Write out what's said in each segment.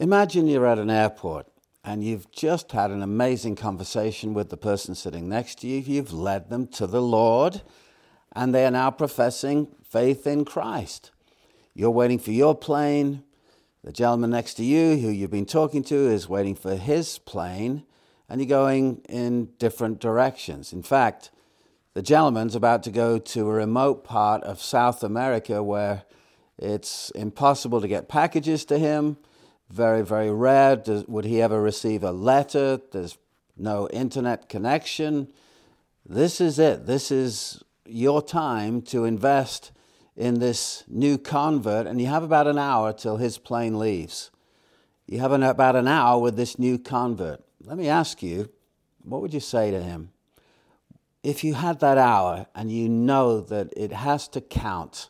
Imagine you're at an airport and you've just had an amazing conversation with the person sitting next to you. You've led them to the Lord, and they are now professing faith in Christ. You're waiting for your plane. The gentleman next to you, who you've been talking to, is waiting for his plane, and you're going in different directions. In fact, the gentleman's about to go to a remote part of South America where it's impossible to get packages to him very, very rare. Does, would he ever receive a letter? There's no internet connection. This is it. This is your time to invest in this new convert, and you have about an hour till his plane leaves. You have an, about an hour with this new convert. Let me ask you, what would you say to him? If you had that hour and you know that it has to count,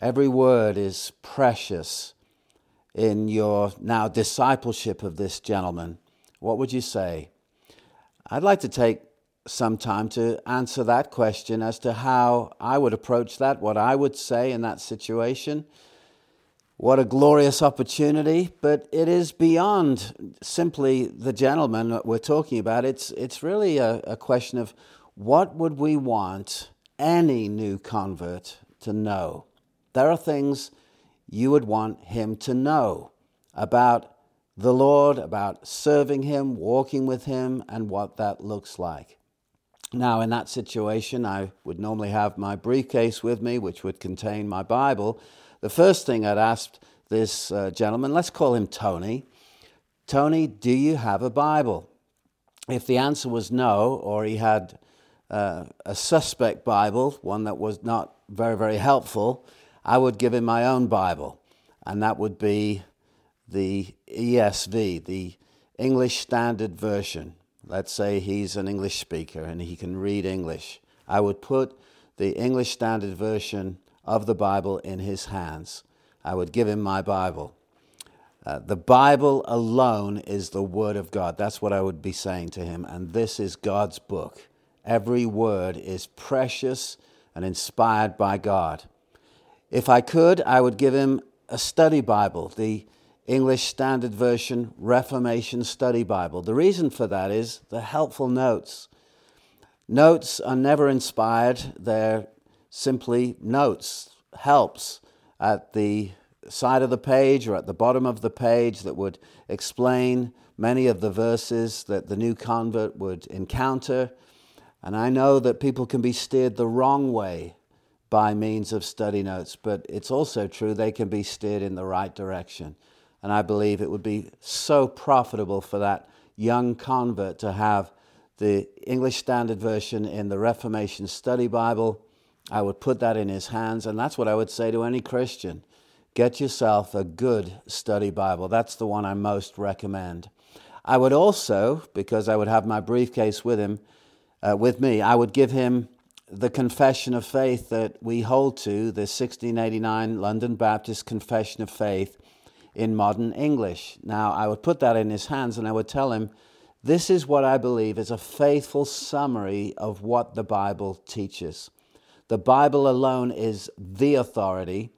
every word is precious in your now discipleship of this gentleman, what would you say? I'd like to take some time to answer that question as to how I would approach that, what I would say in that situation. What a glorious opportunity, but it is beyond simply the gentleman that we're talking about. It's, it's really a, a question of what would we want any new convert to know? There are things you would want him to know about the Lord, about serving him, walking with him, and what that looks like. Now, in that situation, I would normally have my briefcase with me, which would contain my Bible. The first thing I'd ask this uh, gentleman, let's call him Tony, Tony, do you have a Bible? If the answer was no, or he had uh, a suspect Bible, one that was not very, very helpful, I would give him my own Bible, and that would be the ESV, the English Standard Version. Let's say he's an English speaker and he can read English. I would put the English Standard Version of the Bible in his hands. I would give him my Bible. Uh, the Bible alone is the Word of God. That's what I would be saying to him. And this is God's book. Every word is precious and inspired by God. If I could, I would give him a study Bible, the English Standard Version Reformation Study Bible. The reason for that is the helpful notes. Notes are never inspired, they're simply notes, helps at the side of the page or at the bottom of the page that would explain many of the verses that the new convert would encounter. And I know that people can be steered the wrong way by means of study notes, but it's also true they can be steered in the right direction. And I believe it would be so profitable for that young convert to have the English Standard Version in the Reformation Study Bible. I would put that in his hands, and that's what I would say to any Christian. Get yourself a good study Bible. That's the one I most recommend. I would also, because I would have my briefcase with him, uh, with me, I would give him the confession of faith that we hold to, the 1689 London Baptist Confession of Faith in modern English. Now, I would put that in his hands and I would tell him, This is what I believe is a faithful summary of what the Bible teaches. The Bible alone is the authority,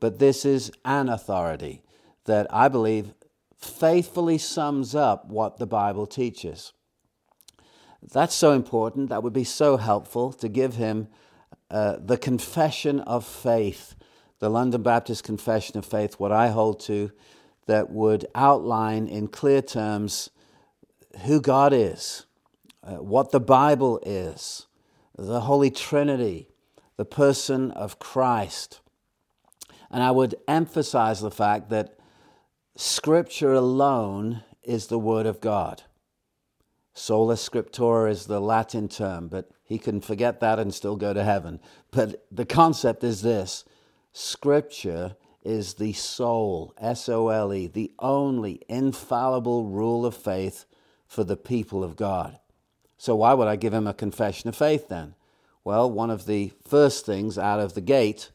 but this is an authority that I believe faithfully sums up what the Bible teaches. That's so important. That would be so helpful to give him uh, the confession of faith, the London Baptist Confession of Faith, what I hold to, that would outline in clear terms who God is, uh, what the Bible is, the Holy Trinity, the person of Christ. And I would emphasize the fact that Scripture alone is the Word of God. Sola scriptura is the Latin term, but he can forget that and still go to heaven. But the concept is this Scripture is the sole, S O L E, the only infallible rule of faith for the people of God. So, why would I give him a confession of faith then? Well, one of the first things out of the gate,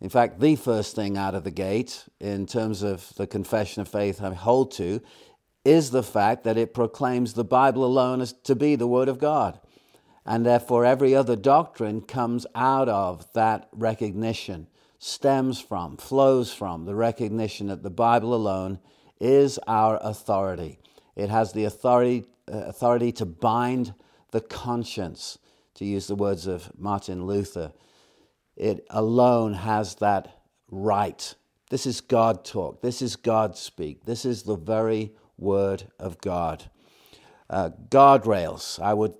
in fact, the first thing out of the gate in terms of the confession of faith I hold to, is the fact that it proclaims the Bible alone as to be the Word of God. And therefore, every other doctrine comes out of that recognition, stems from, flows from the recognition that the Bible alone is our authority. It has the authority, uh, authority to bind the conscience, to use the words of Martin Luther. It alone has that right. This is God talk. This is God speak. This is the very word of God. Uh, guardrails. I would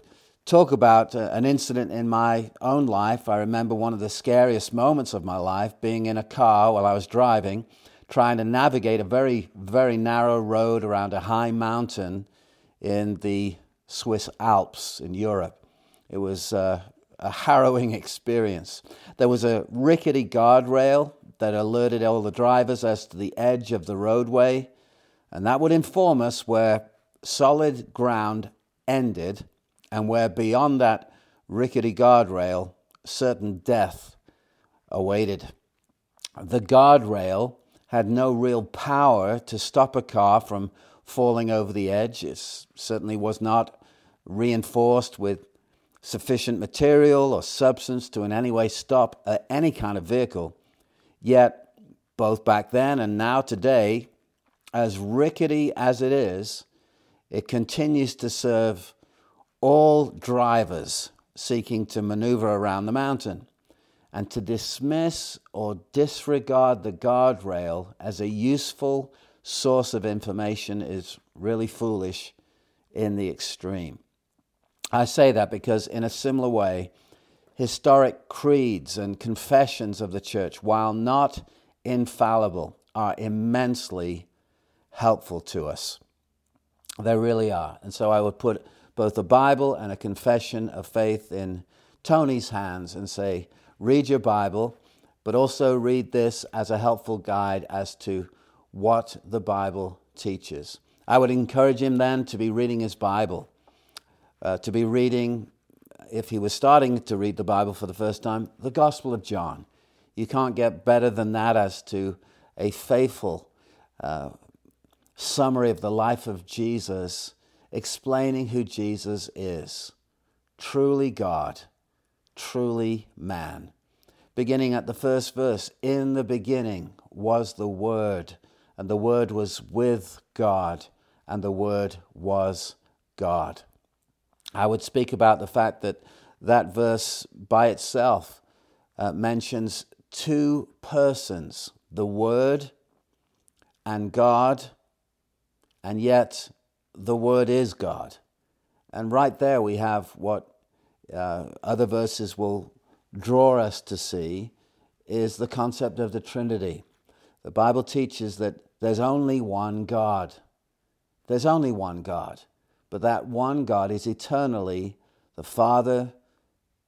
talk about uh, an incident in my own life. I remember one of the scariest moments of my life being in a car while I was driving, trying to navigate a very, very narrow road around a high mountain in the Swiss Alps in Europe. It was uh, a harrowing experience. There was a rickety guardrail that alerted all the drivers as to the edge of the roadway, and that would inform us where solid ground ended and where beyond that rickety guardrail, certain death awaited. The guardrail had no real power to stop a car from falling over the edge. It certainly was not reinforced with sufficient material or substance to in any way stop uh, any kind of vehicle. Yet, both back then and now today, as rickety as it is, it continues to serve all drivers seeking to maneuver around the mountain. And to dismiss or disregard the guardrail as a useful source of information is really foolish in the extreme. I say that because, in a similar way, historic creeds and confessions of the church, while not infallible, are immensely helpful to us. They really are. And so I would put both a Bible and a confession of faith in Tony's hands and say, read your Bible, but also read this as a helpful guide as to what the Bible teaches. I would encourage him then to be reading his Bible uh, to be reading, if he was starting to read the Bible for the first time, the Gospel of John. You can't get better than that as to a faithful uh, summary of the life of Jesus, explaining who Jesus is truly God, truly man. Beginning at the first verse, in the beginning was the Word, and the Word was with God, and the Word was God. I would speak about the fact that that verse by itself uh, mentions two persons the Word and God, and yet the Word is God. And right there we have what uh, other verses will draw us to see is the concept of the Trinity. The Bible teaches that there's only one God. There's only one God. But that one God is eternally the Father,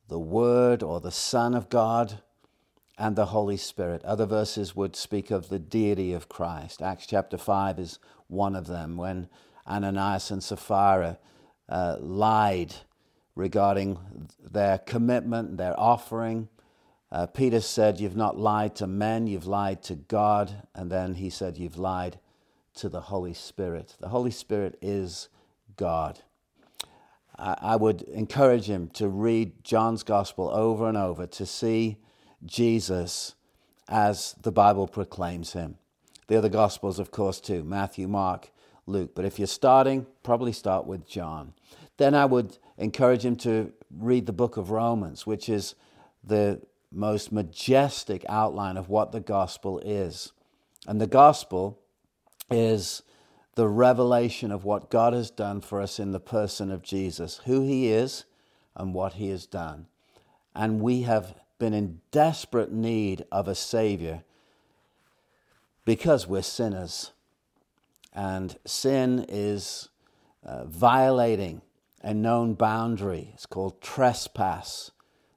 the Word, or the Son of God, and the Holy Spirit. Other verses would speak of the deity of Christ. Acts chapter 5 is one of them when Ananias and Sapphira uh, lied regarding their commitment, their offering. Uh, Peter said, You've not lied to men, you've lied to God. And then he said, You've lied to the Holy Spirit. The Holy Spirit is God. I would encourage him to read John's gospel over and over to see Jesus as the Bible proclaims him. The other gospels, of course, too Matthew, Mark, Luke. But if you're starting, probably start with John. Then I would encourage him to read the book of Romans, which is the most majestic outline of what the gospel is. And the gospel is the revelation of what God has done for us in the person of Jesus, who he is and what he has done. And we have been in desperate need of a Savior because we're sinners. And sin is uh, violating a known boundary. It's called trespass.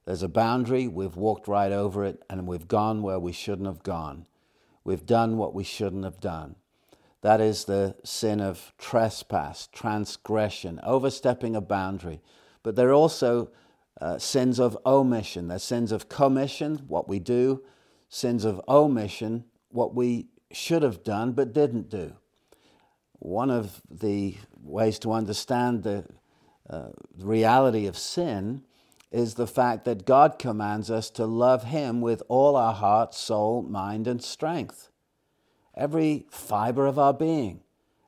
There's a boundary, we've walked right over it, and we've gone where we shouldn't have gone. We've done what we shouldn't have done. That is the sin of trespass, transgression, overstepping a boundary. But there are also uh, sins of omission. There's sins of commission, what we do, sins of omission, what we should have done but didn't do. One of the ways to understand the uh, reality of sin is the fact that God commands us to love Him with all our heart, soul, mind, and strength every fiber of our being.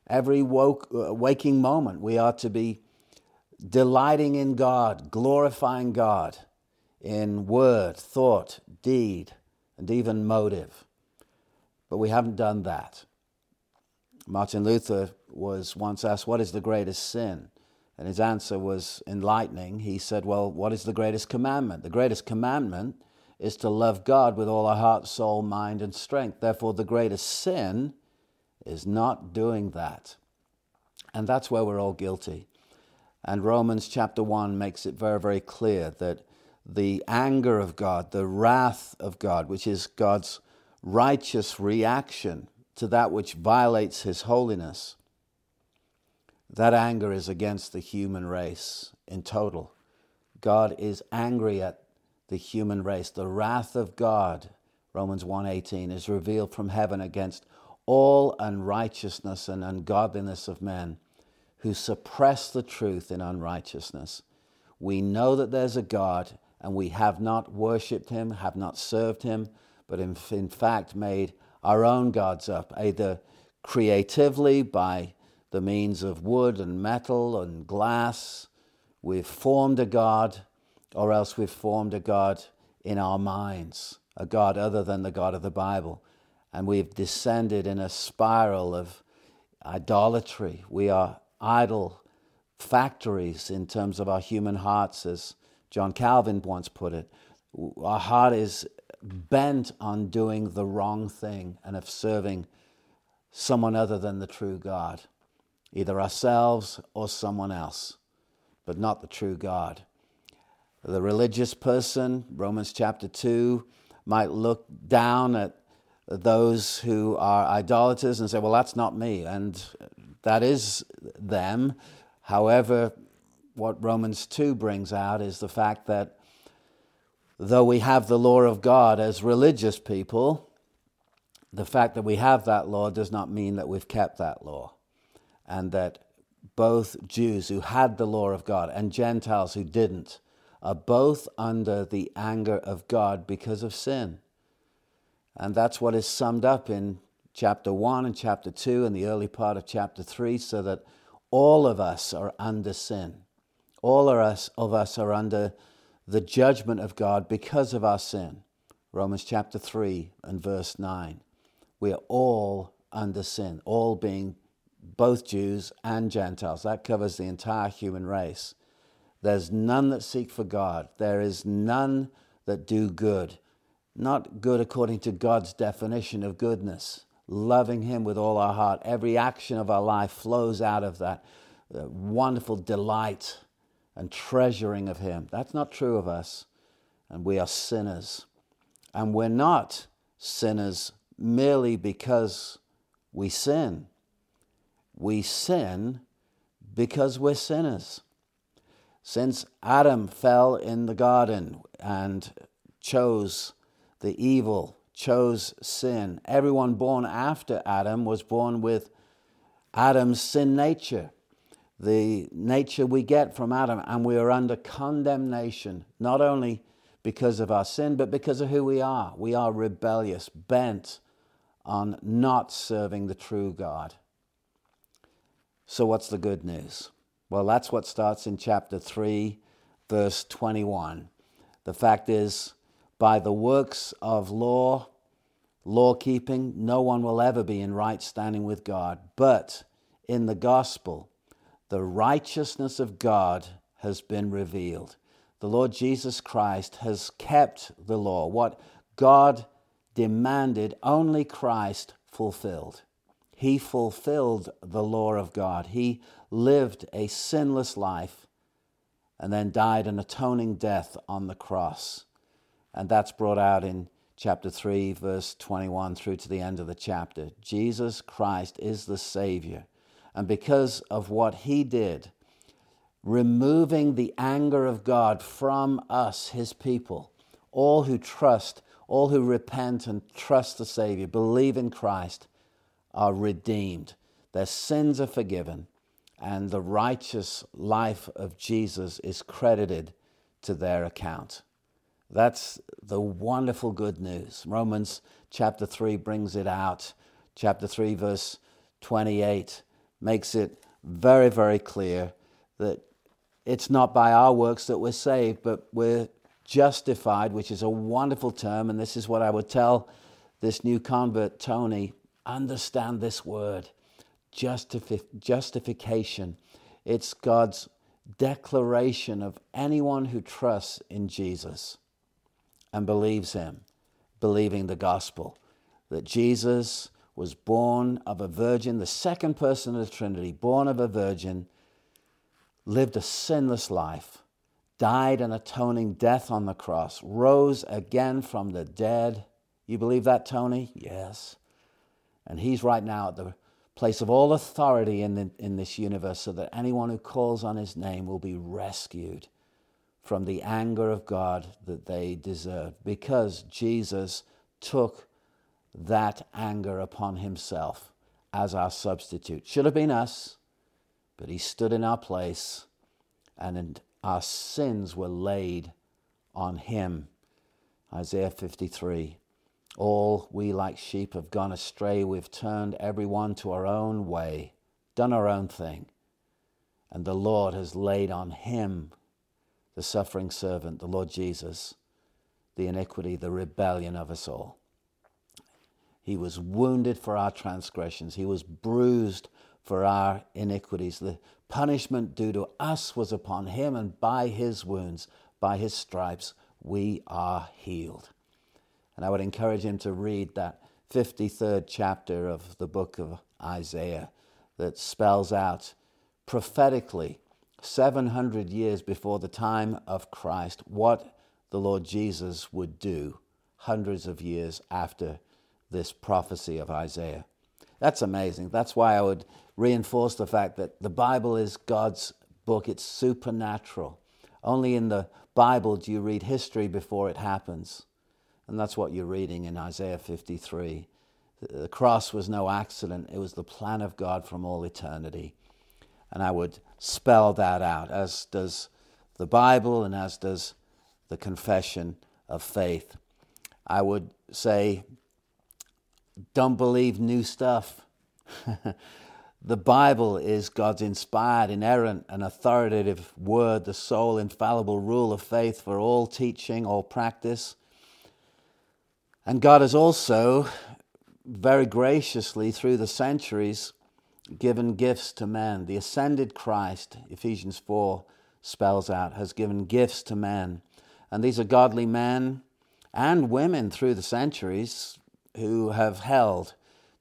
Every woke, uh, waking moment, we are to be delighting in God, glorifying God in word, thought, deed, and even motive. But we haven't done that. Martin Luther was once asked, What is the greatest sin? And his answer was enlightening. He said, Well, what is the greatest commandment? The greatest commandment is to love God with all our heart, soul, mind, and strength. Therefore, the greatest sin is not doing that. And that's where we're all guilty. And Romans chapter 1 makes it very, very clear that the anger of God, the wrath of God, which is God's righteous reaction to that which violates his holiness, that anger is against the human race in total. God is angry at the human race. The wrath of God, Romans 1:18, is revealed from heaven against all unrighteousness and ungodliness of men who suppress the truth in unrighteousness. We know that there's a God and we have not worshipped him, have not served him, but in, in fact made our own gods up, either creatively by the means of wood and metal and glass. We've formed a God, or else we've formed a God in our minds, a God other than the God of the Bible. And we've descended in a spiral of idolatry. We are idol factories in terms of our human hearts, as John Calvin once put it, our heart is bent on doing the wrong thing and of serving someone other than the true God, either ourselves or someone else, but not the true God. The religious person, Romans chapter 2, might look down at those who are idolaters and say, Well, that's not me. And that is them. However, what Romans 2 brings out is the fact that though we have the law of God as religious people, the fact that we have that law does not mean that we've kept that law. And that both Jews who had the law of God and Gentiles who didn't are both under the anger of God because of sin. And that's what is summed up in chapter 1 and chapter 2 and the early part of chapter 3, so that all of us are under sin. All of us, of us are under the judgment of God because of our sin. Romans chapter 3 and verse 9. We are all under sin, all being both Jews and Gentiles. That covers the entire human race. There's none that seek for God. There is none that do good. Not good according to God's definition of goodness. Loving Him with all our heart. Every action of our life flows out of that wonderful delight and treasuring of Him. That's not true of us. And we are sinners. And we're not sinners merely because we sin. We sin because we're sinners. Since Adam fell in the garden and chose the evil, chose sin, everyone born after Adam was born with Adam's sin nature the nature we get from Adam, and we are under condemnation, not only because of our sin, but because of who we are. We are rebellious, bent on not serving the true God. So, what's the good news? Well, that's what starts in chapter 3, verse 21. The fact is, by the works of law, law keeping, no one will ever be in right standing with God. But in the gospel, the righteousness of God has been revealed. The Lord Jesus Christ has kept the law. What God demanded, only Christ fulfilled. He fulfilled the law of God. He lived a sinless life and then died an atoning death on the cross. And that's brought out in chapter 3, verse 21 through to the end of the chapter. Jesus Christ is the Savior and because of what he did, removing the anger of God from us, his people, all who trust, all who repent and trust the Savior, believe in Christ, are redeemed. Their sins are forgiven, and the righteous life of Jesus is credited to their account. That's the wonderful good news. Romans chapter 3 brings it out. Chapter 3, verse 28 makes it very, very clear that it's not by our works that we're saved, but we're justified, which is a wonderful term. And this is what I would tell this new convert, Tony understand this word justifi- justification. It's God's declaration of anyone who trusts in Jesus and believes Him, believing the gospel. That Jesus was born of a virgin, the second person of the Trinity, born of a virgin, lived a sinless life, died an atoning death on the cross, rose again from the dead. You believe that, Tony? Yes. And he's right now at the place of all authority in, the, in this universe so that anyone who calls on his name will be rescued from the anger of God that they deserve because Jesus took that anger upon himself as our substitute. Should have been us, but he stood in our place and our sins were laid on him. Isaiah 53. All we like sheep have gone astray. We've turned everyone to our own way, done our own thing. And the Lord has laid on him, the suffering servant, the Lord Jesus, the iniquity, the rebellion of us all. He was wounded for our transgressions, he was bruised for our iniquities. The punishment due to us was upon him, and by his wounds, by his stripes, we are healed. And I would encourage him to read that 53rd chapter of the book of Isaiah that spells out prophetically, 700 years before the time of Christ, what the Lord Jesus would do hundreds of years after this prophecy of Isaiah. That's amazing. That's why I would reinforce the fact that the Bible is God's book, it's supernatural. Only in the Bible do you read history before it happens. And that's what you're reading in Isaiah 53. The cross was no accident, it was the plan of God from all eternity. And I would spell that out, as does the Bible and as does the confession of faith. I would say, don't believe new stuff. the Bible is God's inspired, inerrant, and authoritative word, the sole infallible rule of faith for all teaching, all practice and God has also very graciously, through the centuries, given gifts to men. The ascended Christ, Ephesians 4 spells out, has given gifts to men. And these are godly men and women through the centuries who have held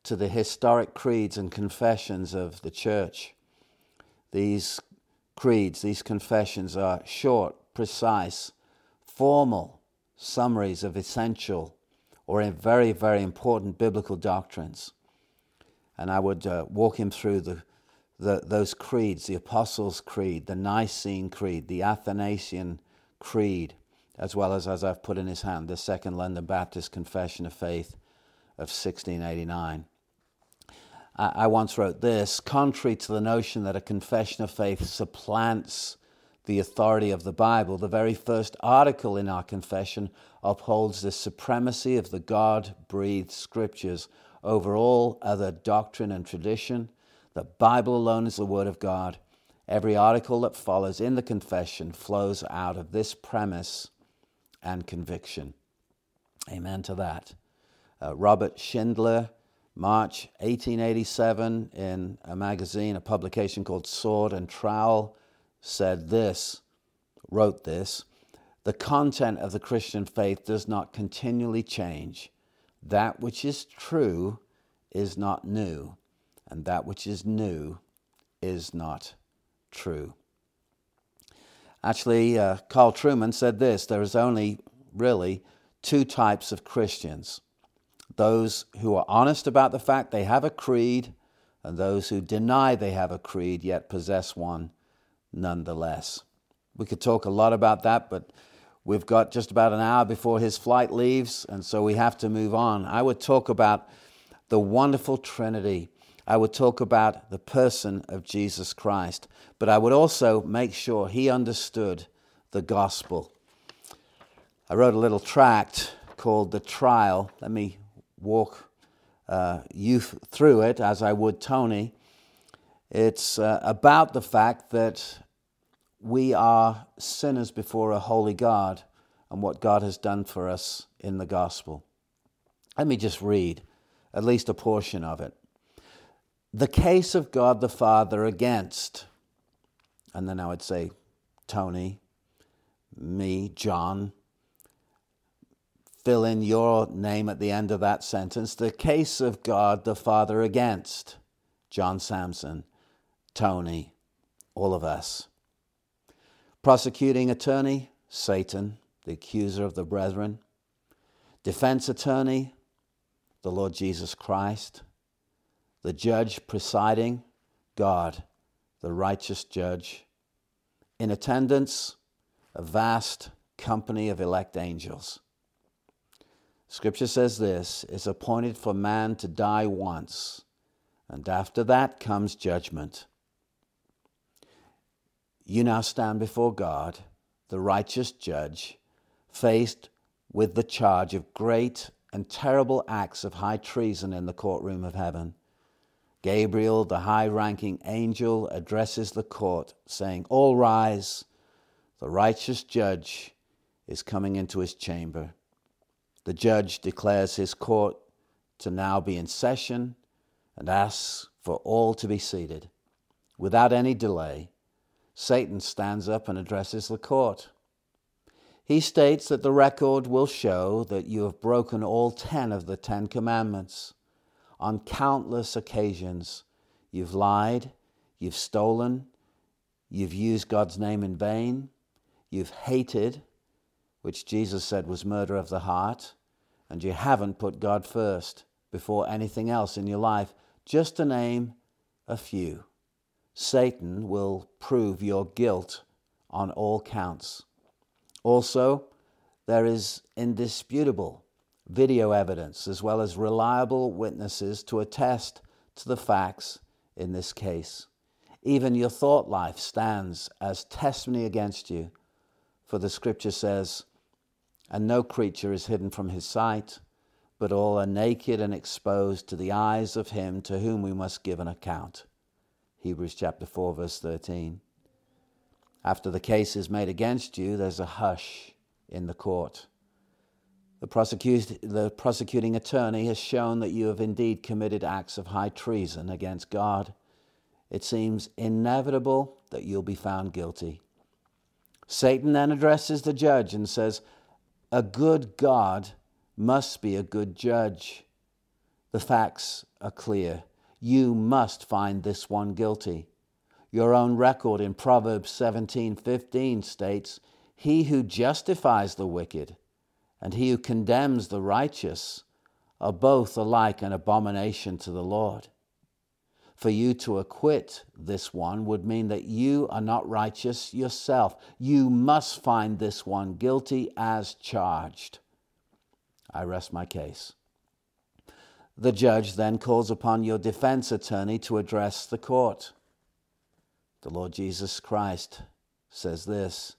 to the historic creeds and confessions of the church. These creeds, these confessions are short, precise, formal summaries of essential or very, very important biblical doctrines. And I would uh, walk him through the, the, those creeds the Apostles' Creed, the Nicene Creed, the Athanasian Creed, as well as, as I've put in his hand, the Second London Baptist Confession of Faith of 1689. I, I once wrote this contrary to the notion that a confession of faith supplants the authority of the Bible, the very first article in our confession upholds the supremacy of the God breathed scriptures over all other doctrine and tradition. The Bible alone is the Word of God. Every article that follows in the confession flows out of this premise and conviction. Amen to that. Uh, Robert Shindler, March 1887, in a magazine, a publication called Sword and Trowel said this, wrote this the content of the Christian faith does not continually change. That which is true is not new, and that which is new is not true. Actually, uh, Carl Trueman said this there is only really two types of Christians those who are honest about the fact they have a creed, and those who deny they have a creed yet possess one nonetheless. We could talk a lot about that, but we've got just about an hour before his flight leaves, and so we have to move on. I would talk about the wonderful Trinity. I would talk about the person of Jesus Christ, but I would also make sure he understood the gospel. I wrote a little tract called The Trial. Let me walk uh, you through it as I would Tony. It's uh, about the fact that we are sinners before a holy God and what God has done for us in the gospel. Let me just read at least a portion of it. The case of God the Father against, and then I would say Tony, me, John, fill in your name at the end of that sentence. The case of God the Father against John Sampson, Tony, all of us. Prosecuting attorney, Satan, the accuser of the brethren. Defense attorney, the Lord Jesus Christ. The judge presiding, God, the righteous judge. In attendance, a vast company of elect angels. Scripture says this is appointed for man to die once, and after that comes judgment. You now stand before God, the righteous judge, faced with the charge of great and terrible acts of high treason in the courtroom of heaven. Gabriel, the high ranking angel, addresses the court, saying, All rise, the righteous judge is coming into his chamber. The judge declares his court to now be in session and asks for all to be seated. Without any delay, Satan stands up and addresses the court. He states that the record will show that you have broken all ten of the Ten Commandments. On countless occasions, you've lied, you've stolen, you've used God's name in vain, you've hated, which Jesus said was murder of the heart, and you haven't put God first before anything else in your life, just to name a few. Satan will prove your guilt on all counts. Also, there is indisputable video evidence as well as reliable witnesses to attest to the facts in this case. Even your thought life stands as testimony against you, for the scripture says, And no creature is hidden from his sight, but all are naked and exposed to the eyes of him to whom we must give an account. Hebrews chapter 4, verse 13. After the case is made against you, there's a hush in the court. The, prosecute, the prosecuting attorney has shown that you have indeed committed acts of high treason against God. It seems inevitable that you'll be found guilty. Satan then addresses the judge and says, A good God must be a good judge. The facts are clear you must find this one guilty. Your own record in Proverbs 17:15 states, "He who justifies the wicked and he who condemns the righteous are both alike an abomination to the Lord." For you to acquit this one would mean that you are not righteous yourself. You must find this one guilty as charged. I rest my case. The judge then calls upon your defense attorney to address the court. The Lord Jesus Christ says this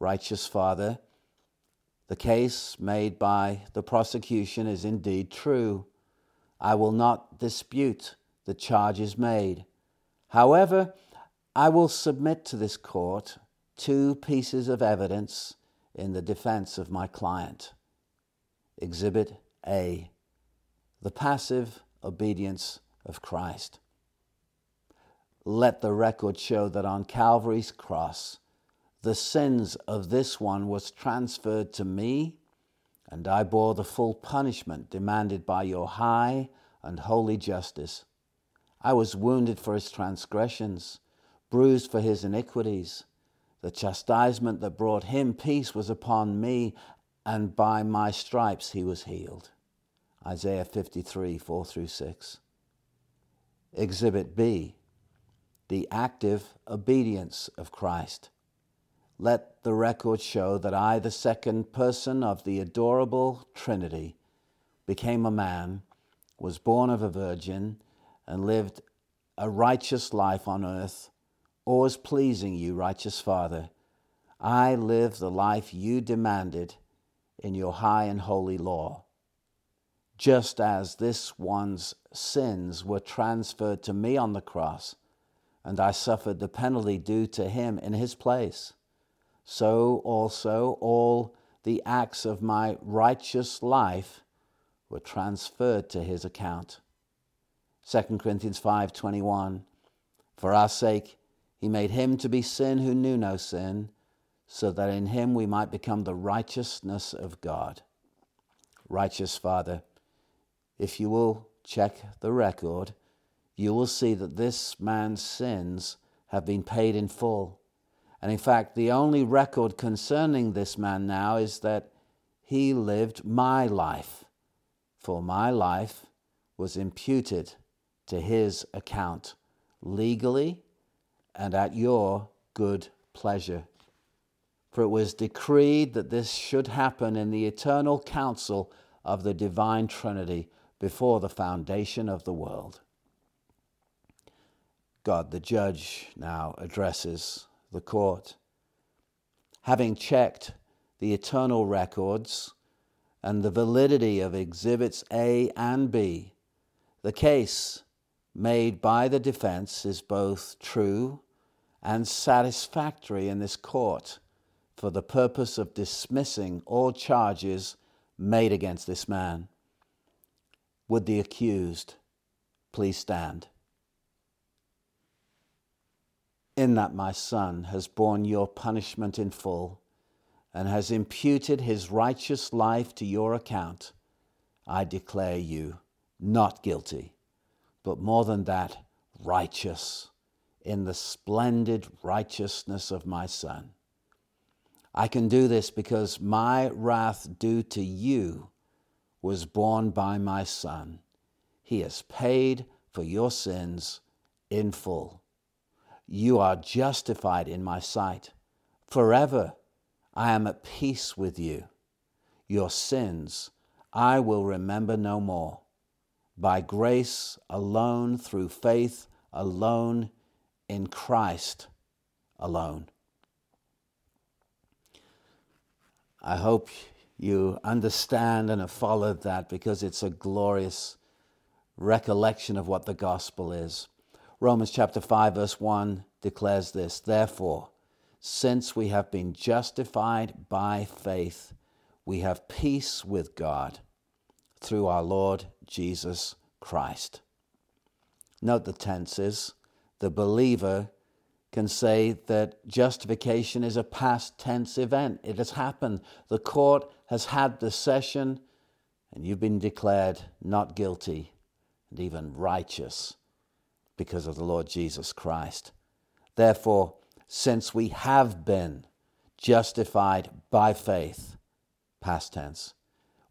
Righteous Father, the case made by the prosecution is indeed true. I will not dispute the charges made. However, I will submit to this court two pieces of evidence in the defense of my client. Exhibit A the passive obedience of Christ. Let the record show that on Calvary's cross, the sins of this one was transferred to me, and I bore the full punishment demanded by your high and holy justice. I was wounded for his transgressions, bruised for his iniquities. The chastisement that brought him peace was upon me, and by my stripes he was healed. Isaiah 53, 4 through 6. Exhibit B, the active obedience of Christ. Let the record show that I, the second person of the adorable Trinity, became a man, was born of a virgin, and lived a righteous life on earth, always pleasing you, righteous Father. I lived the life you demanded in your high and holy law just as this one's sins were transferred to me on the cross, and I suffered the penalty due to him in his place. So also all the acts of my righteous life were transferred to his account. 2 Corinthians 5:21 For our sake he made him to be sin who knew no sin so that in him we might become the righteousness of God. Righteous Father, if you will check the record, you will see that this man's sins have been paid in full. And in fact, the only record concerning this man now is that he lived my life, for my life was imputed to his account legally and at your good pleasure. For it was decreed that this should happen in the eternal counsel of the divine Trinity before the foundation of the world. God, the judge, now addresses the court. Having checked the eternal records and the validity of exhibits A and B, the case made by the defense is both true and satisfactory in this court for the purpose of dismissing all charges made against this man. Would the accused please stand? in that my Son has borne your punishment in full and has imputed his righteous life to your account, I declare you not guilty, but more than that, righteous in the splendid righteousness of my Son. I can do this because my wrath due to you was borne by my Son. He has paid for your sins in full. You are justified in my sight. Forever I am at peace with you. Your sins I will remember no more. By grace alone, through faith alone, in Christ alone. I hope you understand and have followed that because it's a glorious recollection of what the gospel is. Romans chapter 5, verse 1 declares this Therefore, since we have been justified by faith, we have peace with God through our Lord Jesus Christ. Note the tenses. The believer can say that justification is a past tense event. It has happened. The court has had the session, and you've been declared not guilty and even righteous because of the Lord Jesus Christ. Therefore, since we have been justified by faith, past tense,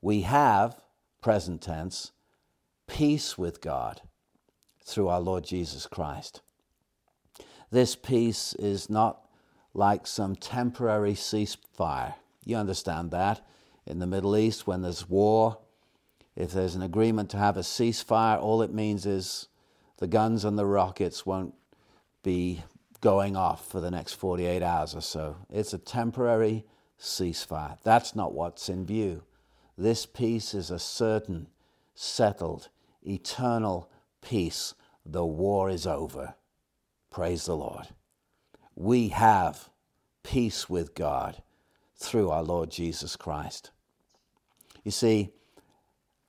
we have, present tense, peace with God through our Lord Jesus Christ. This peace is not like some temporary ceasefire. You understand that. In the Middle East, when there's war, if there's an agreement to have a ceasefire, all it means is the guns and the rockets won't be going off for the next 48 hours or so. It's a temporary ceasefire. That's not what's in view. This peace is a certain, settled, eternal peace. The war is over. Praise the Lord. We have peace with God through our Lord Jesus Christ. You see,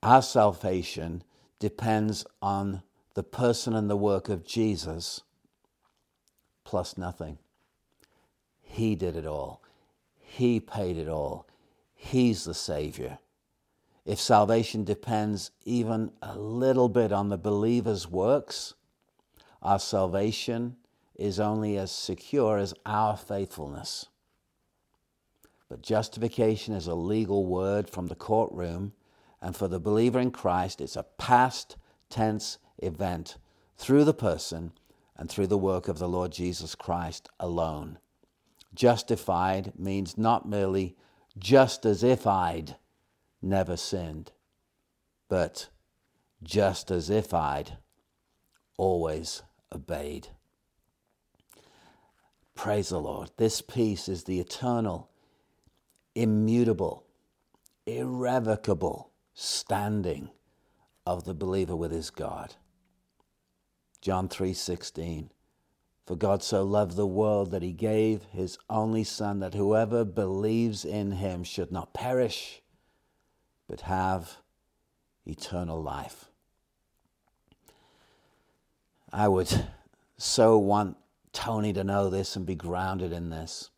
our salvation depends on the person and the work of Jesus plus nothing. He did it all. He paid it all. He's the Savior. If salvation depends even a little bit on the believer's works, our salvation is only as secure as our faithfulness. But justification is a legal word from the courtroom, and for the believer in Christ, it's a past tense event through the person and through the work of the Lord Jesus Christ alone. Justified means not merely just as if I'd never sinned, but just as if I'd always obeyed. Praise the Lord. This peace is the eternal, immutable, irrevocable standing of the believer with his God. John 3:16 For God so loved the world that he gave his only Son, that whoever believes in him should not perish, but have eternal life. I would so want Tony to know this and be grounded in this.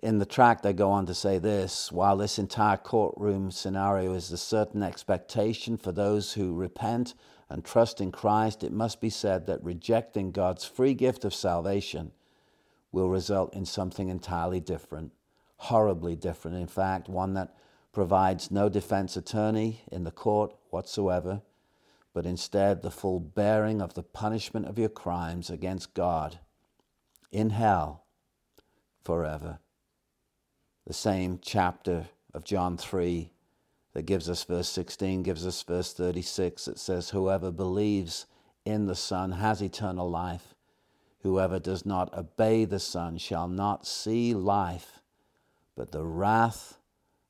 In the track, they go on to say this while this entire courtroom scenario is a certain expectation for those who repent and trust in Christ, it must be said that rejecting God's free gift of salvation will result in something entirely different, horribly different. In fact, one that provides no defense attorney in the court whatsoever, but instead the full bearing of the punishment of your crimes against God in hell forever. The same chapter of John 3 that gives us verse 16, gives us verse 36. It says, Whoever believes in the Son has eternal life. Whoever does not obey the Son shall not see life, but the wrath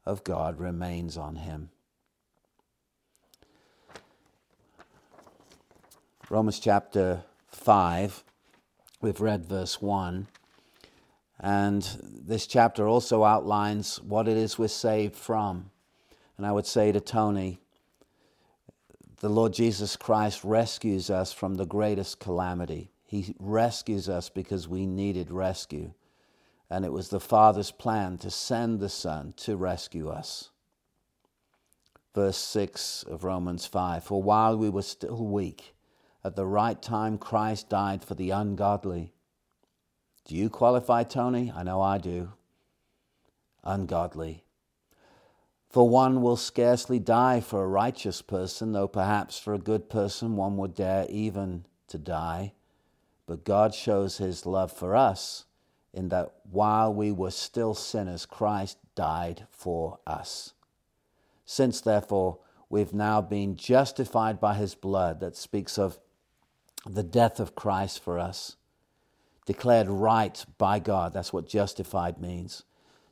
of God remains on him. Romans chapter 5, we've read verse 1. And this chapter also outlines what it is we're saved from. And I would say to Tony, the Lord Jesus Christ rescues us from the greatest calamity. He rescues us because we needed rescue. And it was the Father's plan to send the Son to rescue us. Verse 6 of Romans 5 For while we were still weak, at the right time Christ died for the ungodly. Do you qualify, Tony? I know I do. Ungodly. For one will scarcely die for a righteous person, though perhaps for a good person one would dare even to die. But God shows his love for us in that while we were still sinners, Christ died for us. Since, therefore, we've now been justified by his blood, that speaks of the death of Christ for us, declared right by God, that's what justified means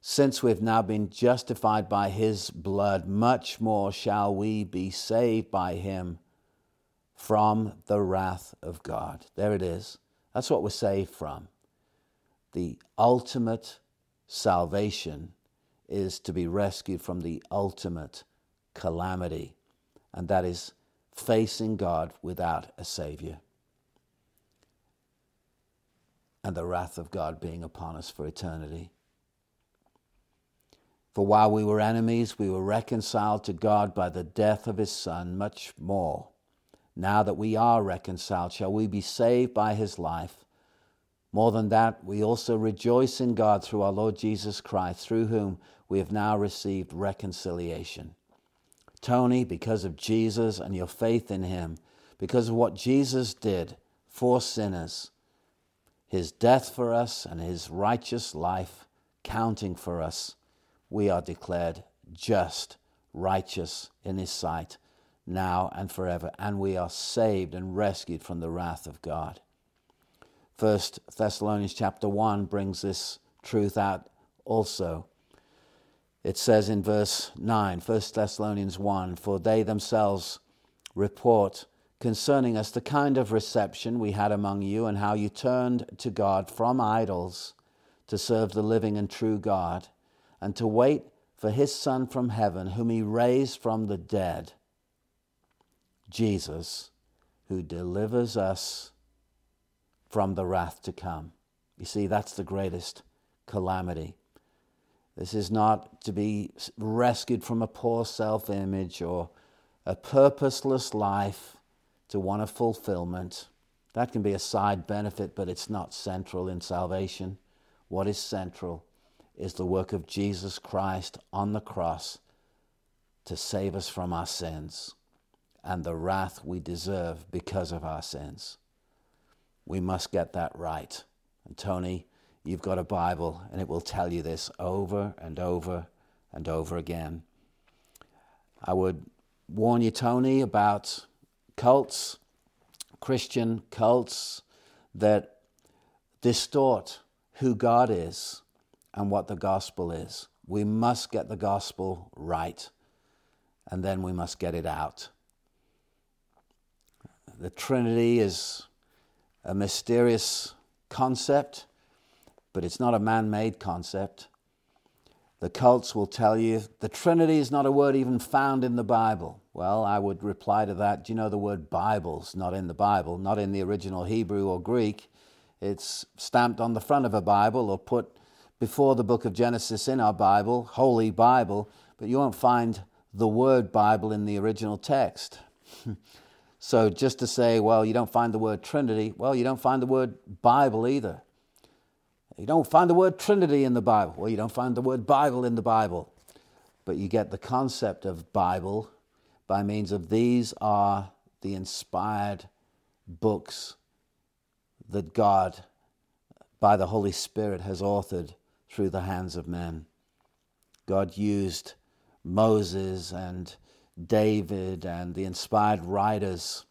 since we've now been justified by his blood, much more shall we be saved by him from the wrath of God. There it is. That's what we're saved from. The ultimate salvation is to be rescued from the ultimate calamity, and that is facing God without a Savior and the wrath of God being upon us for eternity. For while we were enemies, we were reconciled to God by the death of his Son, much more. Now that we are reconciled, shall we be saved by his life? More than that, we also rejoice in God through our Lord Jesus Christ, through whom we have now received reconciliation. Tony, because of Jesus and your faith in him, because of what Jesus did for sinners, his death for us and his righteous life counting for us we are declared just, righteous in His sight, now and forever, and we are saved and rescued from the wrath of God. First Thessalonians chapter 1 brings this truth out also. It says in verse 9, 1 Thessalonians 1 For they themselves report concerning us the kind of reception we had among you, and how you turned to God from idols to serve the living and true God and to wait for his Son from heaven, whom he raised from the dead, Jesus, who delivers us from the wrath to come. You see, that's the greatest calamity. This is not to be rescued from a poor self image or a purposeless life to one of fulfillment. That can be a side benefit, but it's not central in salvation. What is central is the work of Jesus Christ on the cross to save us from our sins and the wrath we deserve because of our sins. We must get that right. And Tony, you've got a Bible, and it will tell you this over and over and over again. I would warn you, Tony, about cults, Christian cults that distort who God is and what the gospel is. We must get the gospel right, and then we must get it out. The Trinity is a mysterious concept, but it's not a man made concept. The cults will tell you the Trinity is not a word even found in the Bible. Well, I would reply to that. Do you know the word Bible's not in the Bible, not in the original Hebrew or Greek? It's stamped on the front of a Bible or put before the book of Genesis in our Bible, Holy Bible, but you won't find the word Bible in the original text. so just to say, well, you don't find the word Trinity, well, you don't find the word Bible either. You don't find the word Trinity in the Bible. Well, you don't find the word Bible in the Bible. But you get the concept of Bible by means of these are the inspired books that God, by the Holy Spirit, has authored through the hands of men. God used Moses and David and the inspired writers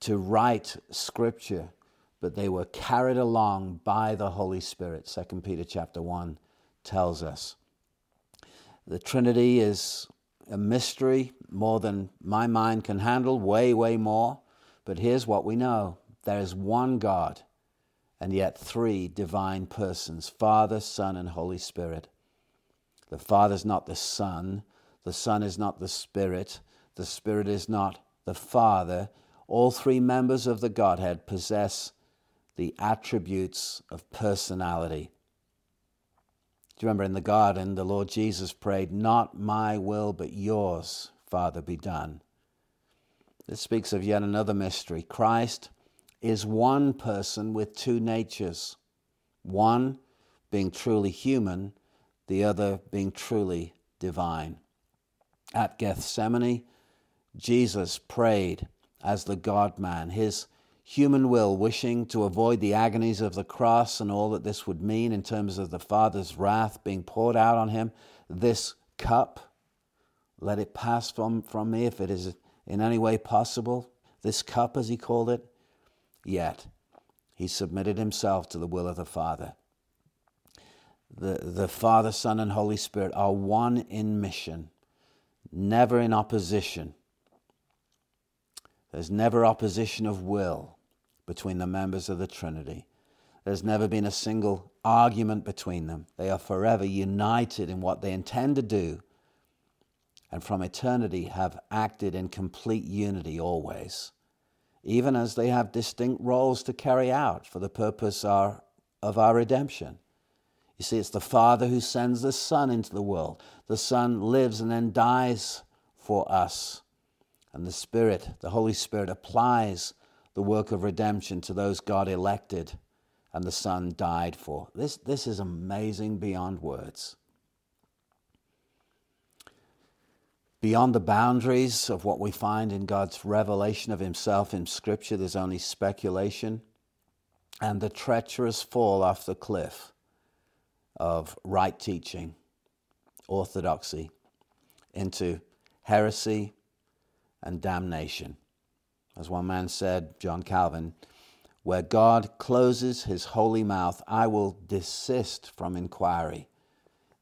to write scripture but they were carried along by the Holy Spirit. 2 Peter chapter 1 tells us. The Trinity is a mystery more than my mind can handle, way, way more. But here's what we know there is one God, and yet three divine persons Father, Son, and Holy Spirit. The Father is not the Son, the Son is not the Spirit, the Spirit is not the Father. All three members of the Godhead possess the attributes of personality. Do you remember in the garden, the Lord Jesus prayed, Not my will, but yours, Father, be done. This speaks of yet another mystery. Christ is one person with two natures, one being truly human, the other being truly divine. At Gethsemane, Jesus prayed as the God man. His human will, wishing to avoid the agonies of the cross and all that this would mean in terms of the Father's wrath being poured out on him, this cup, let it pass from, from me if it is in any way possible, this cup, as he called it. Yet, he submitted himself to the will of the Father. The, the Father, Son, and Holy Spirit are one in mission, never in opposition. There's never opposition of will between the members of the Trinity. There's never been a single argument between them. They are forever united in what they intend to do and from eternity have acted in complete unity always, even as they have distinct roles to carry out for the purpose of our redemption. You see, it's the Father who sends the Son into the world. The Son lives and then dies for us. And the Spirit, the Holy Spirit, applies the work of redemption to those God elected and the Son died for. This, this is amazing beyond words. Beyond the boundaries of what we find in God's revelation of Himself in Scripture, there's only speculation and the treacherous fall off the cliff of right teaching, orthodoxy, into heresy and damnation. As one man said, John Calvin, where God closes his holy mouth, I will desist from inquiry.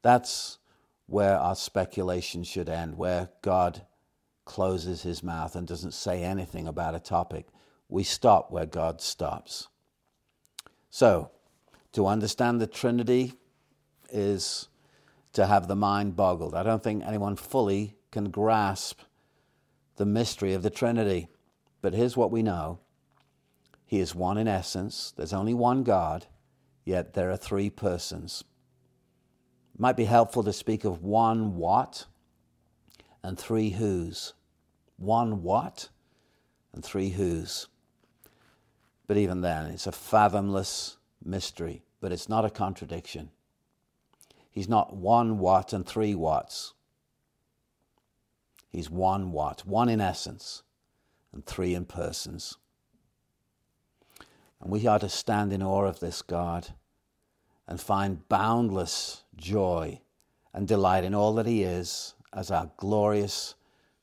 That's where our speculation should end, where God closes his mouth and doesn't say anything about a topic. We stop where God stops. So, to understand the Trinity is to have the mind boggled. I don't think anyone fully can grasp the mystery of the Trinity. But here's what we know He is one in essence, there's only one God, yet there are three persons. It might be helpful to speak of one what and three whos. One what and three whos. But even then, it's a fathomless mystery, but it's not a contradiction. He's not one what and three whats. He's one what, one in essence and three in persons. And we are to stand in awe of this God and find boundless joy and delight in all that He is as our glorious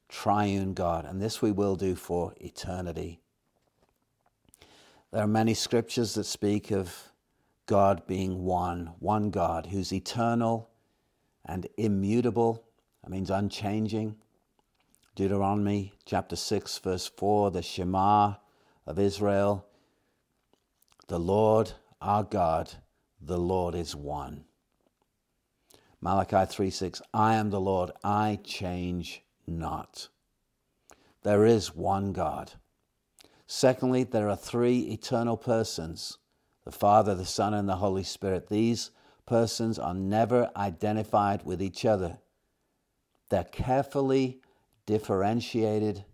triune God. And this we will do for eternity. There are many scriptures that speak of God being one, one God who's eternal and immutable. That means unchanging. Deuteronomy chapter 6, verse 4, the Shema of Israel. The Lord our God, the Lord is one. Malachi 3 6, I am the Lord, I change not. There is one God. Secondly, there are three eternal persons the Father, the Son, and the Holy Spirit. These persons are never identified with each other. They're carefully differentiated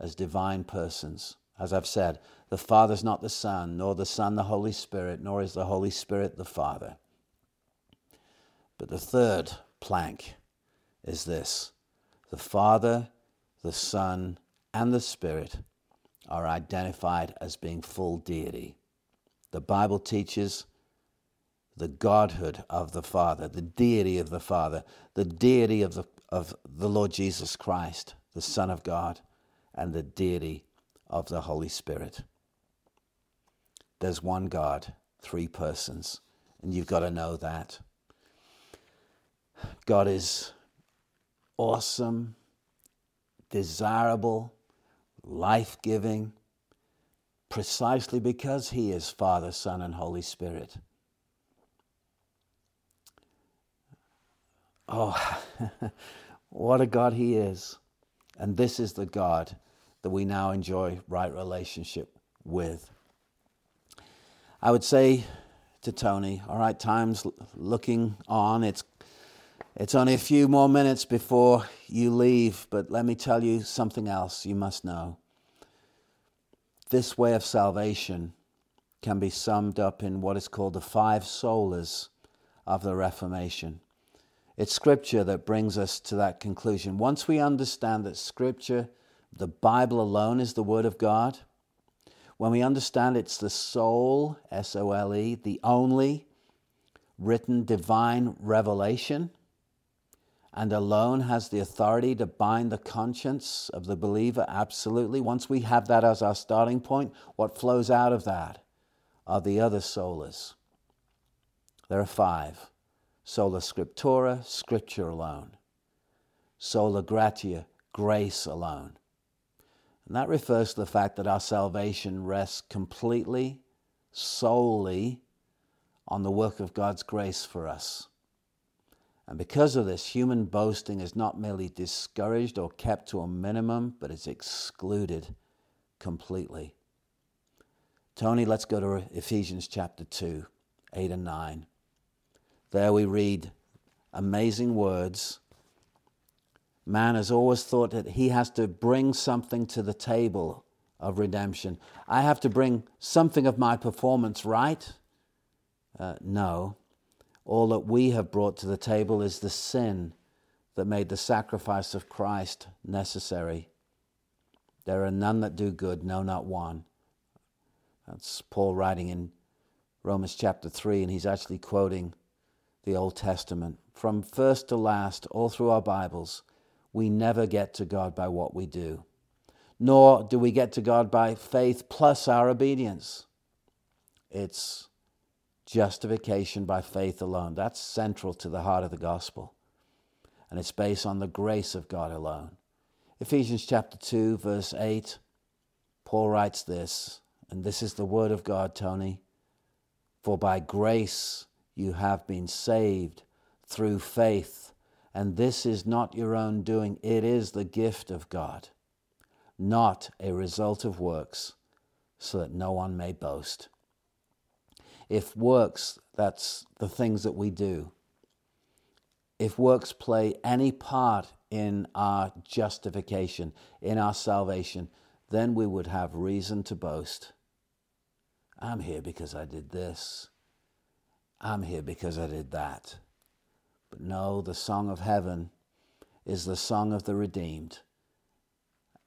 as divine persons. As I've said, the Father is not the Son, nor the Son the Holy Spirit, nor is the Holy Spirit the Father. But the third plank is this the Father, the Son, and the Spirit are identified as being full deity. The Bible teaches the godhood of the Father, the deity of the Father, the deity of the, of the Lord Jesus Christ, the Son of God, and the deity of the Holy Spirit. There's one God, three persons, and you've got to know that. God is awesome, desirable, life giving, precisely because He is Father, Son, and Holy Spirit. Oh, what a God He is. And this is the God that we now enjoy right relationship with. I would say to Tony, all right, time's looking on. It's it's only a few more minutes before you leave, but let me tell you something else you must know. This way of salvation can be summed up in what is called the five solas of the Reformation. It's Scripture that brings us to that conclusion. Once we understand that Scripture, the Bible alone, is the Word of God, when we understand it's the sole, S O L E, the only written divine revelation, and alone has the authority to bind the conscience of the believer, absolutely. Once we have that as our starting point, what flows out of that are the other solas. There are five sola scriptura, scripture alone, sola gratia, grace alone. And that refers to the fact that our salvation rests completely, solely on the work of God's grace for us. And because of this, human boasting is not merely discouraged or kept to a minimum, but it's excluded completely. Tony, let's go to Ephesians chapter 2, 8 and 9. There we read amazing words. Man has always thought that he has to bring something to the table of redemption. I have to bring something of my performance right. Uh, no. All that we have brought to the table is the sin that made the sacrifice of Christ necessary. There are none that do good, no, not one. That's Paul writing in Romans chapter 3, and he's actually quoting the Old Testament. From first to last, all through our Bibles, we never get to God by what we do, nor do we get to God by faith plus our obedience. It's justification by faith alone. That's central to the heart of the gospel. And it's based on the grace of God alone. Ephesians chapter 2, verse 8, Paul writes this, and this is the word of God, Tony. For by grace you have been saved through faith, and this is not your own doing, it is the gift of God, not a result of works, so that no one may boast. If works, that's the things that we do, if works play any part in our justification, in our salvation, then we would have reason to boast. I'm here because I did this. I'm here because I did that. But no, the song of heaven is the song of the redeemed.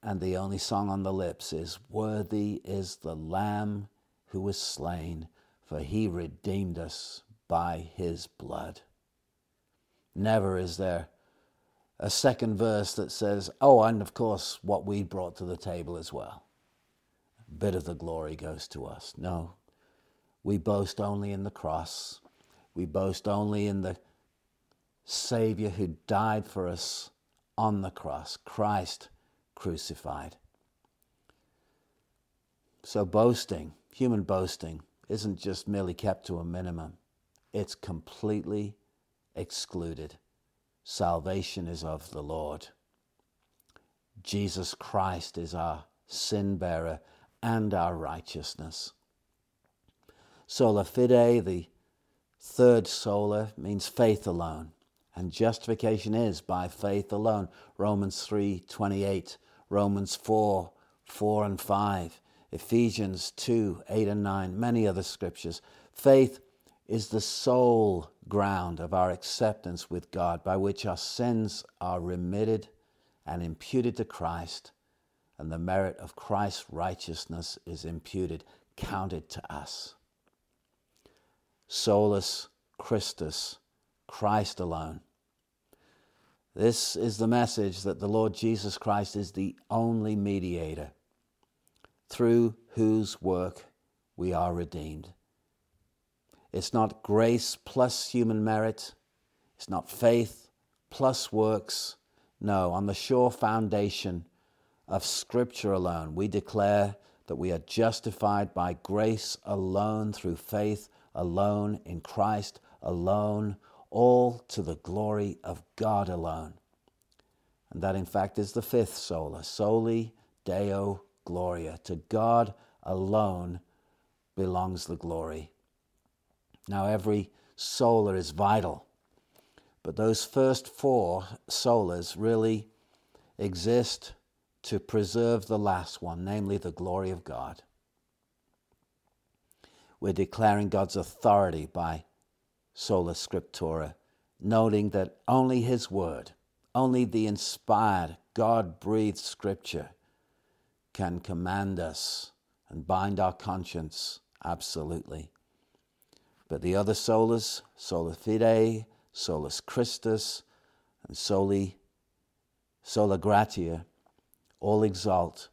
And the only song on the lips is Worthy is the Lamb who was slain, for he redeemed us by his blood. Never is there a second verse that says, Oh, and of course, what we brought to the table as well. A bit of the glory goes to us. No, we boast only in the cross we boast only in the Savior who died for us on the cross, Christ crucified. So, boasting, human boasting, isn't just merely kept to a minimum, it's completely excluded. Salvation is of the Lord. Jesus Christ is our sin bearer and our righteousness. Sola fide, the third sola, means faith alone. And justification is by faith alone. Romans 3 28, Romans 4 4 and 5, Ephesians 2 8 and 9, many other scriptures. Faith is the sole ground of our acceptance with God by which our sins are remitted and imputed to Christ, and the merit of Christ's righteousness is imputed, counted to us. Solus Christus, Christ alone. This is the message that the Lord Jesus Christ is the only mediator through whose work we are redeemed. It's not grace plus human merit, it's not faith plus works. No, on the sure foundation of Scripture alone, we declare that we are justified by grace alone, through faith alone, in Christ alone, all to the glory of God alone. And that, in fact, is the fifth sola, soli deo gloria. To God alone belongs the glory. Now, every sola is vital, but those first four solas really exist to preserve the last one, namely the glory of God. We're declaring God's authority by sola scriptura, noting that only His Word, only the inspired, God breathed Scripture can command us and bind our conscience absolutely. But the other solas, sola fide, solus Christus, and soli, sola gratia, all exalt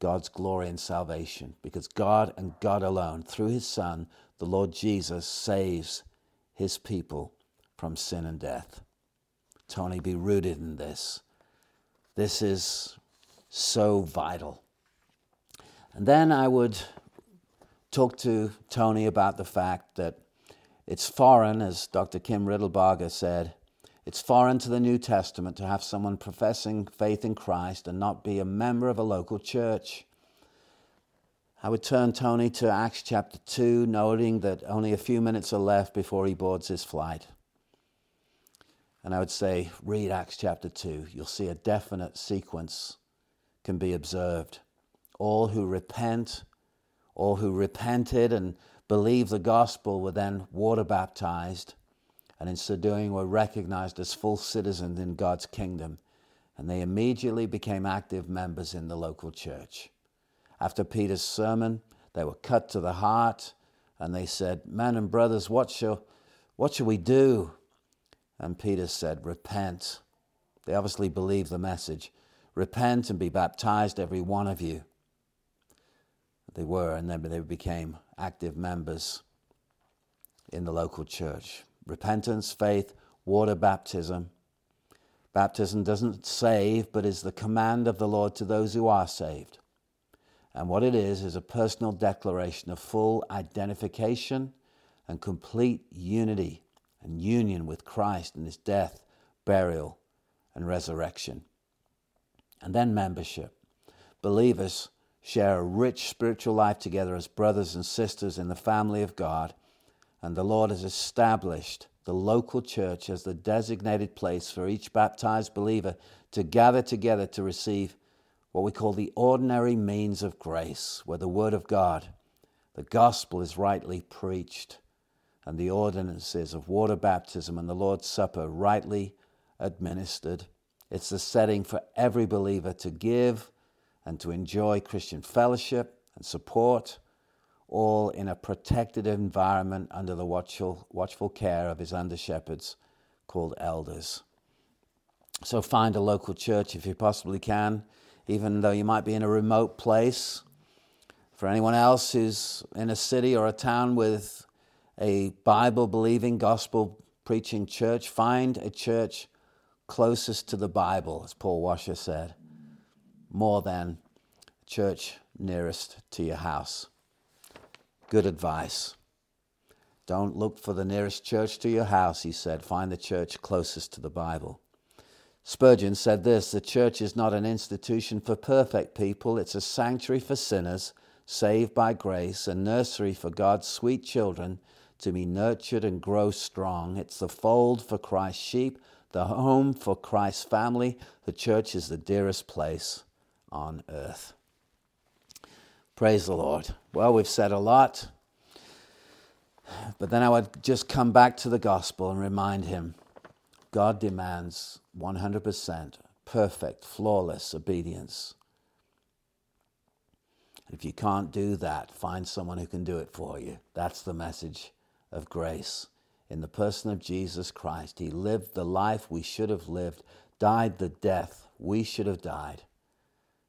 God's glory and salvation because God and God alone, through His Son, the Lord Jesus, saves his people from sin and death. Tony, be rooted in this. This is so vital. And then I would talk to Tony about the fact that it's foreign, as Dr. Kim Riddlebarger said, it's foreign to the New Testament to have someone professing faith in Christ and not be a member of a local church. I would turn Tony to Acts chapter 2, noting that only a few minutes are left before he boards his flight. And I would say, read Acts chapter 2. You'll see a definite sequence can be observed. All who repent, all who repented and believed the gospel were then water baptized, and in so doing were recognized as full citizens in God's kingdom, and they immediately became active members in the local church. After Peter's sermon, they were cut to the heart and they said, Men and brothers, what shall, what shall we do? And Peter said, Repent. They obviously believed the message. Repent and be baptized, every one of you. They were, and then they became active members in the local church. Repentance, faith, water baptism. Baptism doesn't save, but is the command of the Lord to those who are saved. And what it is, is a personal declaration of full identification and complete unity and union with Christ in his death, burial, and resurrection. And then membership. Believers share a rich spiritual life together as brothers and sisters in the family of God, and the Lord has established the local church as the designated place for each baptized believer to gather together to receive what we call the ordinary means of grace, where the Word of God, the gospel is rightly preached, and the ordinances of water baptism and the Lord's Supper rightly administered. It's the setting for every believer to give and to enjoy Christian fellowship and support, all in a protected environment under the watchful, watchful care of his under shepherds called elders. So find a local church if you possibly can even though you might be in a remote place. For anyone else who's in a city or a town with a Bible believing, gospel preaching church, find a church closest to the Bible, as Paul Washer said, more than church nearest to your house. Good advice. Don't look for the nearest church to your house, he said. Find the church closest to the Bible. Spurgeon said this The church is not an institution for perfect people, it's a sanctuary for sinners saved by grace, a nursery for God's sweet children to be nurtured and grow strong. It's the fold for Christ's sheep, the home for Christ's family. The church is the dearest place on earth. Praise the Lord. Well, we've said a lot, but then I would just come back to the gospel and remind him God demands 100% perfect, flawless obedience. If you can't do that, find someone who can do it for you. That's the message of grace. In the person of Jesus Christ, He lived the life we should have lived, died the death we should have died.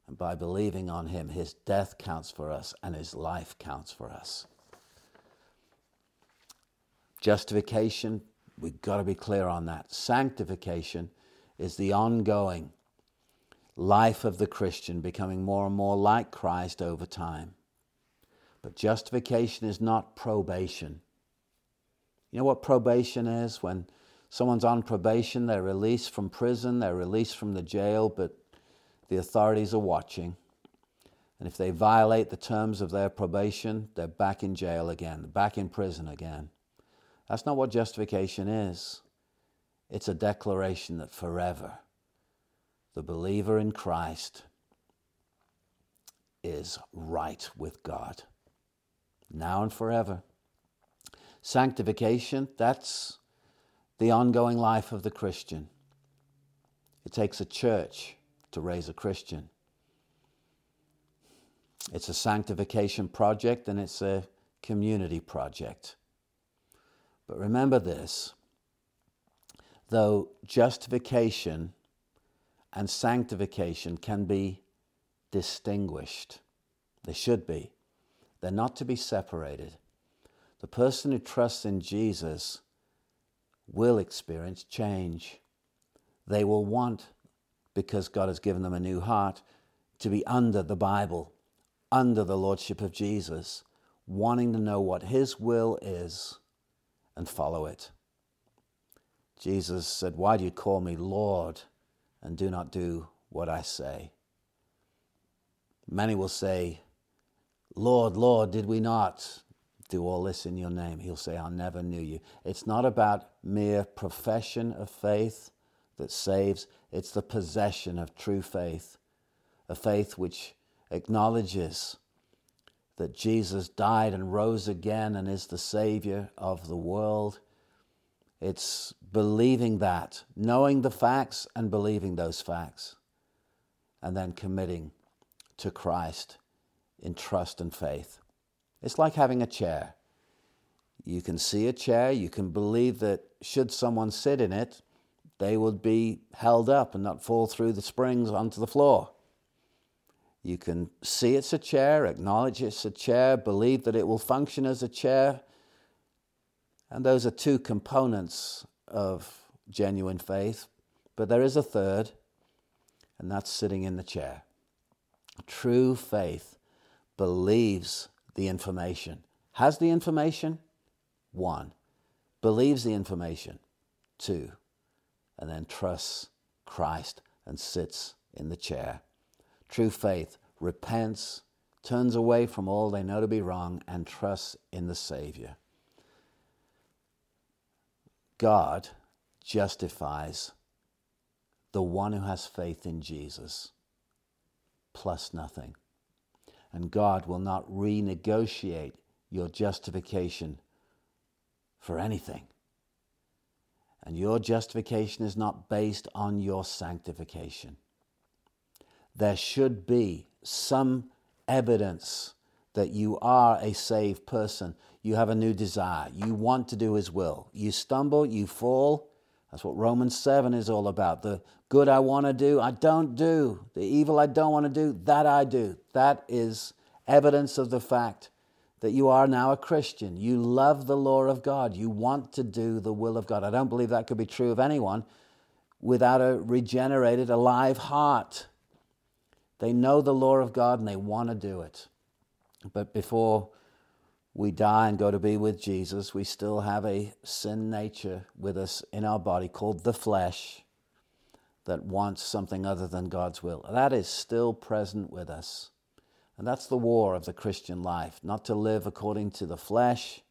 And by believing on Him, His death counts for us and His life counts for us. Justification, we've got to be clear on that. Sanctification is the ongoing life of the Christian, becoming more and more like Christ over time. But justification is not probation. You know what probation is? When someone's on probation, they're released from prison, they're released from the jail, but the authorities are watching. And if they violate the terms of their probation, they're back in jail again, back in prison again. That's not what justification is. It's a declaration that forever the believer in Christ is right with God, now and forever. Sanctification, that's the ongoing life of the Christian. It takes a church to raise a Christian. It's a sanctification project and it's a community project. But remember this though justification and sanctification can be distinguished. They should be. They're not to be separated. The person who trusts in Jesus will experience change. They will want, because God has given them a new heart, to be under the Bible, under the Lordship of Jesus, wanting to know what His will is and follow it. Jesus said, Why do you call me Lord? and do not do what I say. Many will say, Lord, Lord, did we not do all this in your name? He'll say, I never knew you. It's not about mere profession of faith that saves, it's the possession of true faith, a faith which acknowledges that Jesus died and rose again and is the Savior of the world it's believing that, knowing the facts and believing those facts, and then committing to Christ in trust and faith. It's like having a chair. You can see a chair, you can believe that should someone sit in it, they would be held up and not fall through the springs onto the floor. You can see it's a chair, acknowledge it's a chair, believe that it will function as a chair, and those are two components of genuine faith. But there is a third, and that's sitting in the chair. True faith believes the information. Has the information? One. Believes the information. Two. And then trusts Christ and sits in the chair. True faith repents, turns away from all they know to be wrong, and trusts in the Savior. God justifies the one who has faith in Jesus plus nothing. And God will not renegotiate your justification for anything. And your justification is not based on your sanctification. There should be some evidence that you are a saved person. You have a new desire. You want to do His will. You stumble, you fall. That's what Romans 7 is all about. The good I want to do, I don't do. The evil I don't want to do, that I do. That is evidence of the fact that you are now a Christian. You love the law of God. You want to do the will of God. I don't believe that could be true of anyone without a regenerated, alive heart. They know the law of God and they want to do it. But before we die and go to be with Jesus, we still have a sin nature with us in our body called the flesh that wants something other than God's will. That is still present with us. And that's the war of the Christian life, not to live according to the flesh,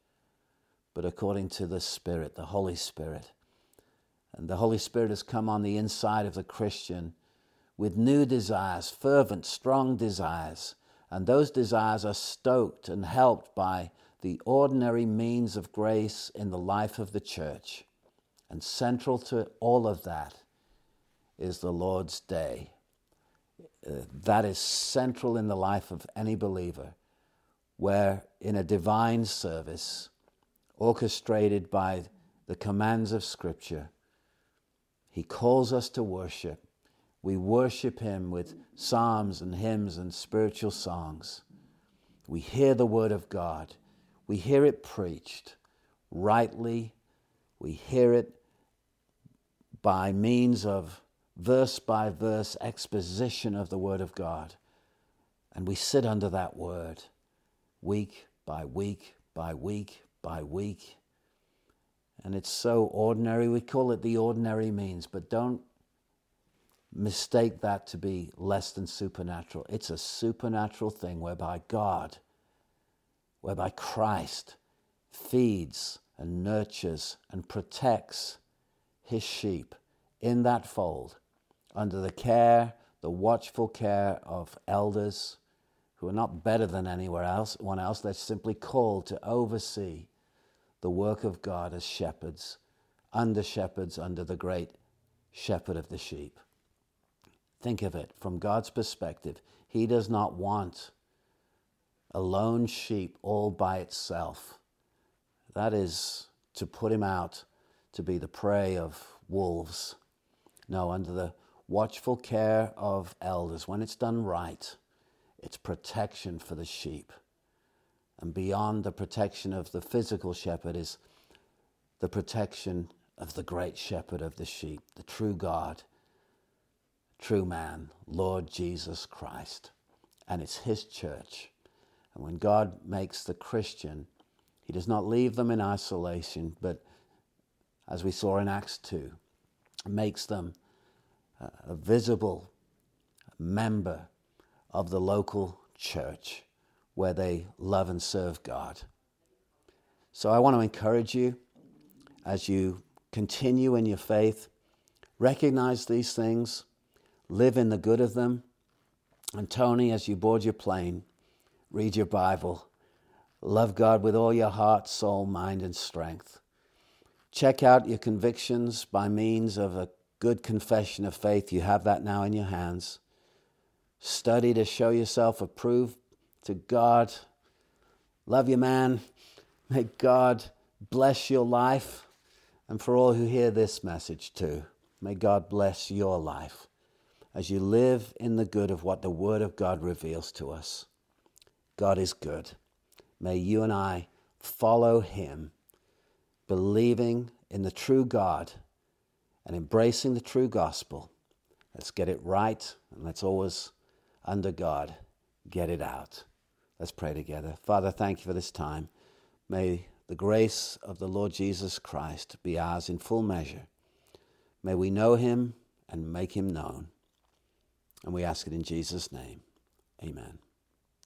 but according to the Spirit, the Holy Spirit. And the Holy Spirit has come on the inside of the Christian with new desires, fervent, strong desires. And those desires are stoked and helped by the ordinary means of grace in the life of the church. And central to all of that is the Lord's Day. That is central in the life of any believer, where in a divine service, orchestrated by the commands of Scripture, He calls us to worship. We worship Him with psalms and hymns and spiritual songs. We hear the Word of God. We hear it preached rightly. We hear it by means of verse by verse exposition of the Word of God. And we sit under that Word week by week by week by week. And it's so ordinary. We call it the ordinary means, but don't mistake that to be less than supernatural. It's a supernatural thing whereby God, whereby Christ feeds and nurtures and protects his sheep in that fold under the care, the watchful care of elders who are not better than anywhere else, one else. They're simply called to oversee the work of God as shepherds, under shepherds, under the great shepherd of the sheep. Think of it from God's perspective. He does not want a lone sheep all by itself. That is to put him out to be the prey of wolves. No, under the watchful care of elders, when it's done right, it's protection for the sheep. And beyond the protection of the physical shepherd is the protection of the great shepherd of the sheep, the true God, true man, Lord Jesus Christ. And it's his church. And when God makes the Christian, he does not leave them in isolation, but as we saw in Acts 2, makes them a visible member of the local church where they love and serve God. So I want to encourage you as you continue in your faith, recognize these things, live in the good of them. And Tony, as you board your plane, read your Bible, love God with all your heart, soul, mind, and strength. Check out your convictions by means of a good confession of faith. You have that now in your hands. Study to show yourself approved to God. Love you, man. May God bless your life. And for all who hear this message too, may God bless your life as you live in the good of what the Word of God reveals to us. God is good. May you and I follow Him, believing in the true God and embracing the true gospel. Let's get it right and let's always, under God, get it out. Let's pray together. Father, thank you for this time. May the grace of the Lord Jesus Christ be ours in full measure. May we know him and make him known. And we ask it in Jesus' name. Amen.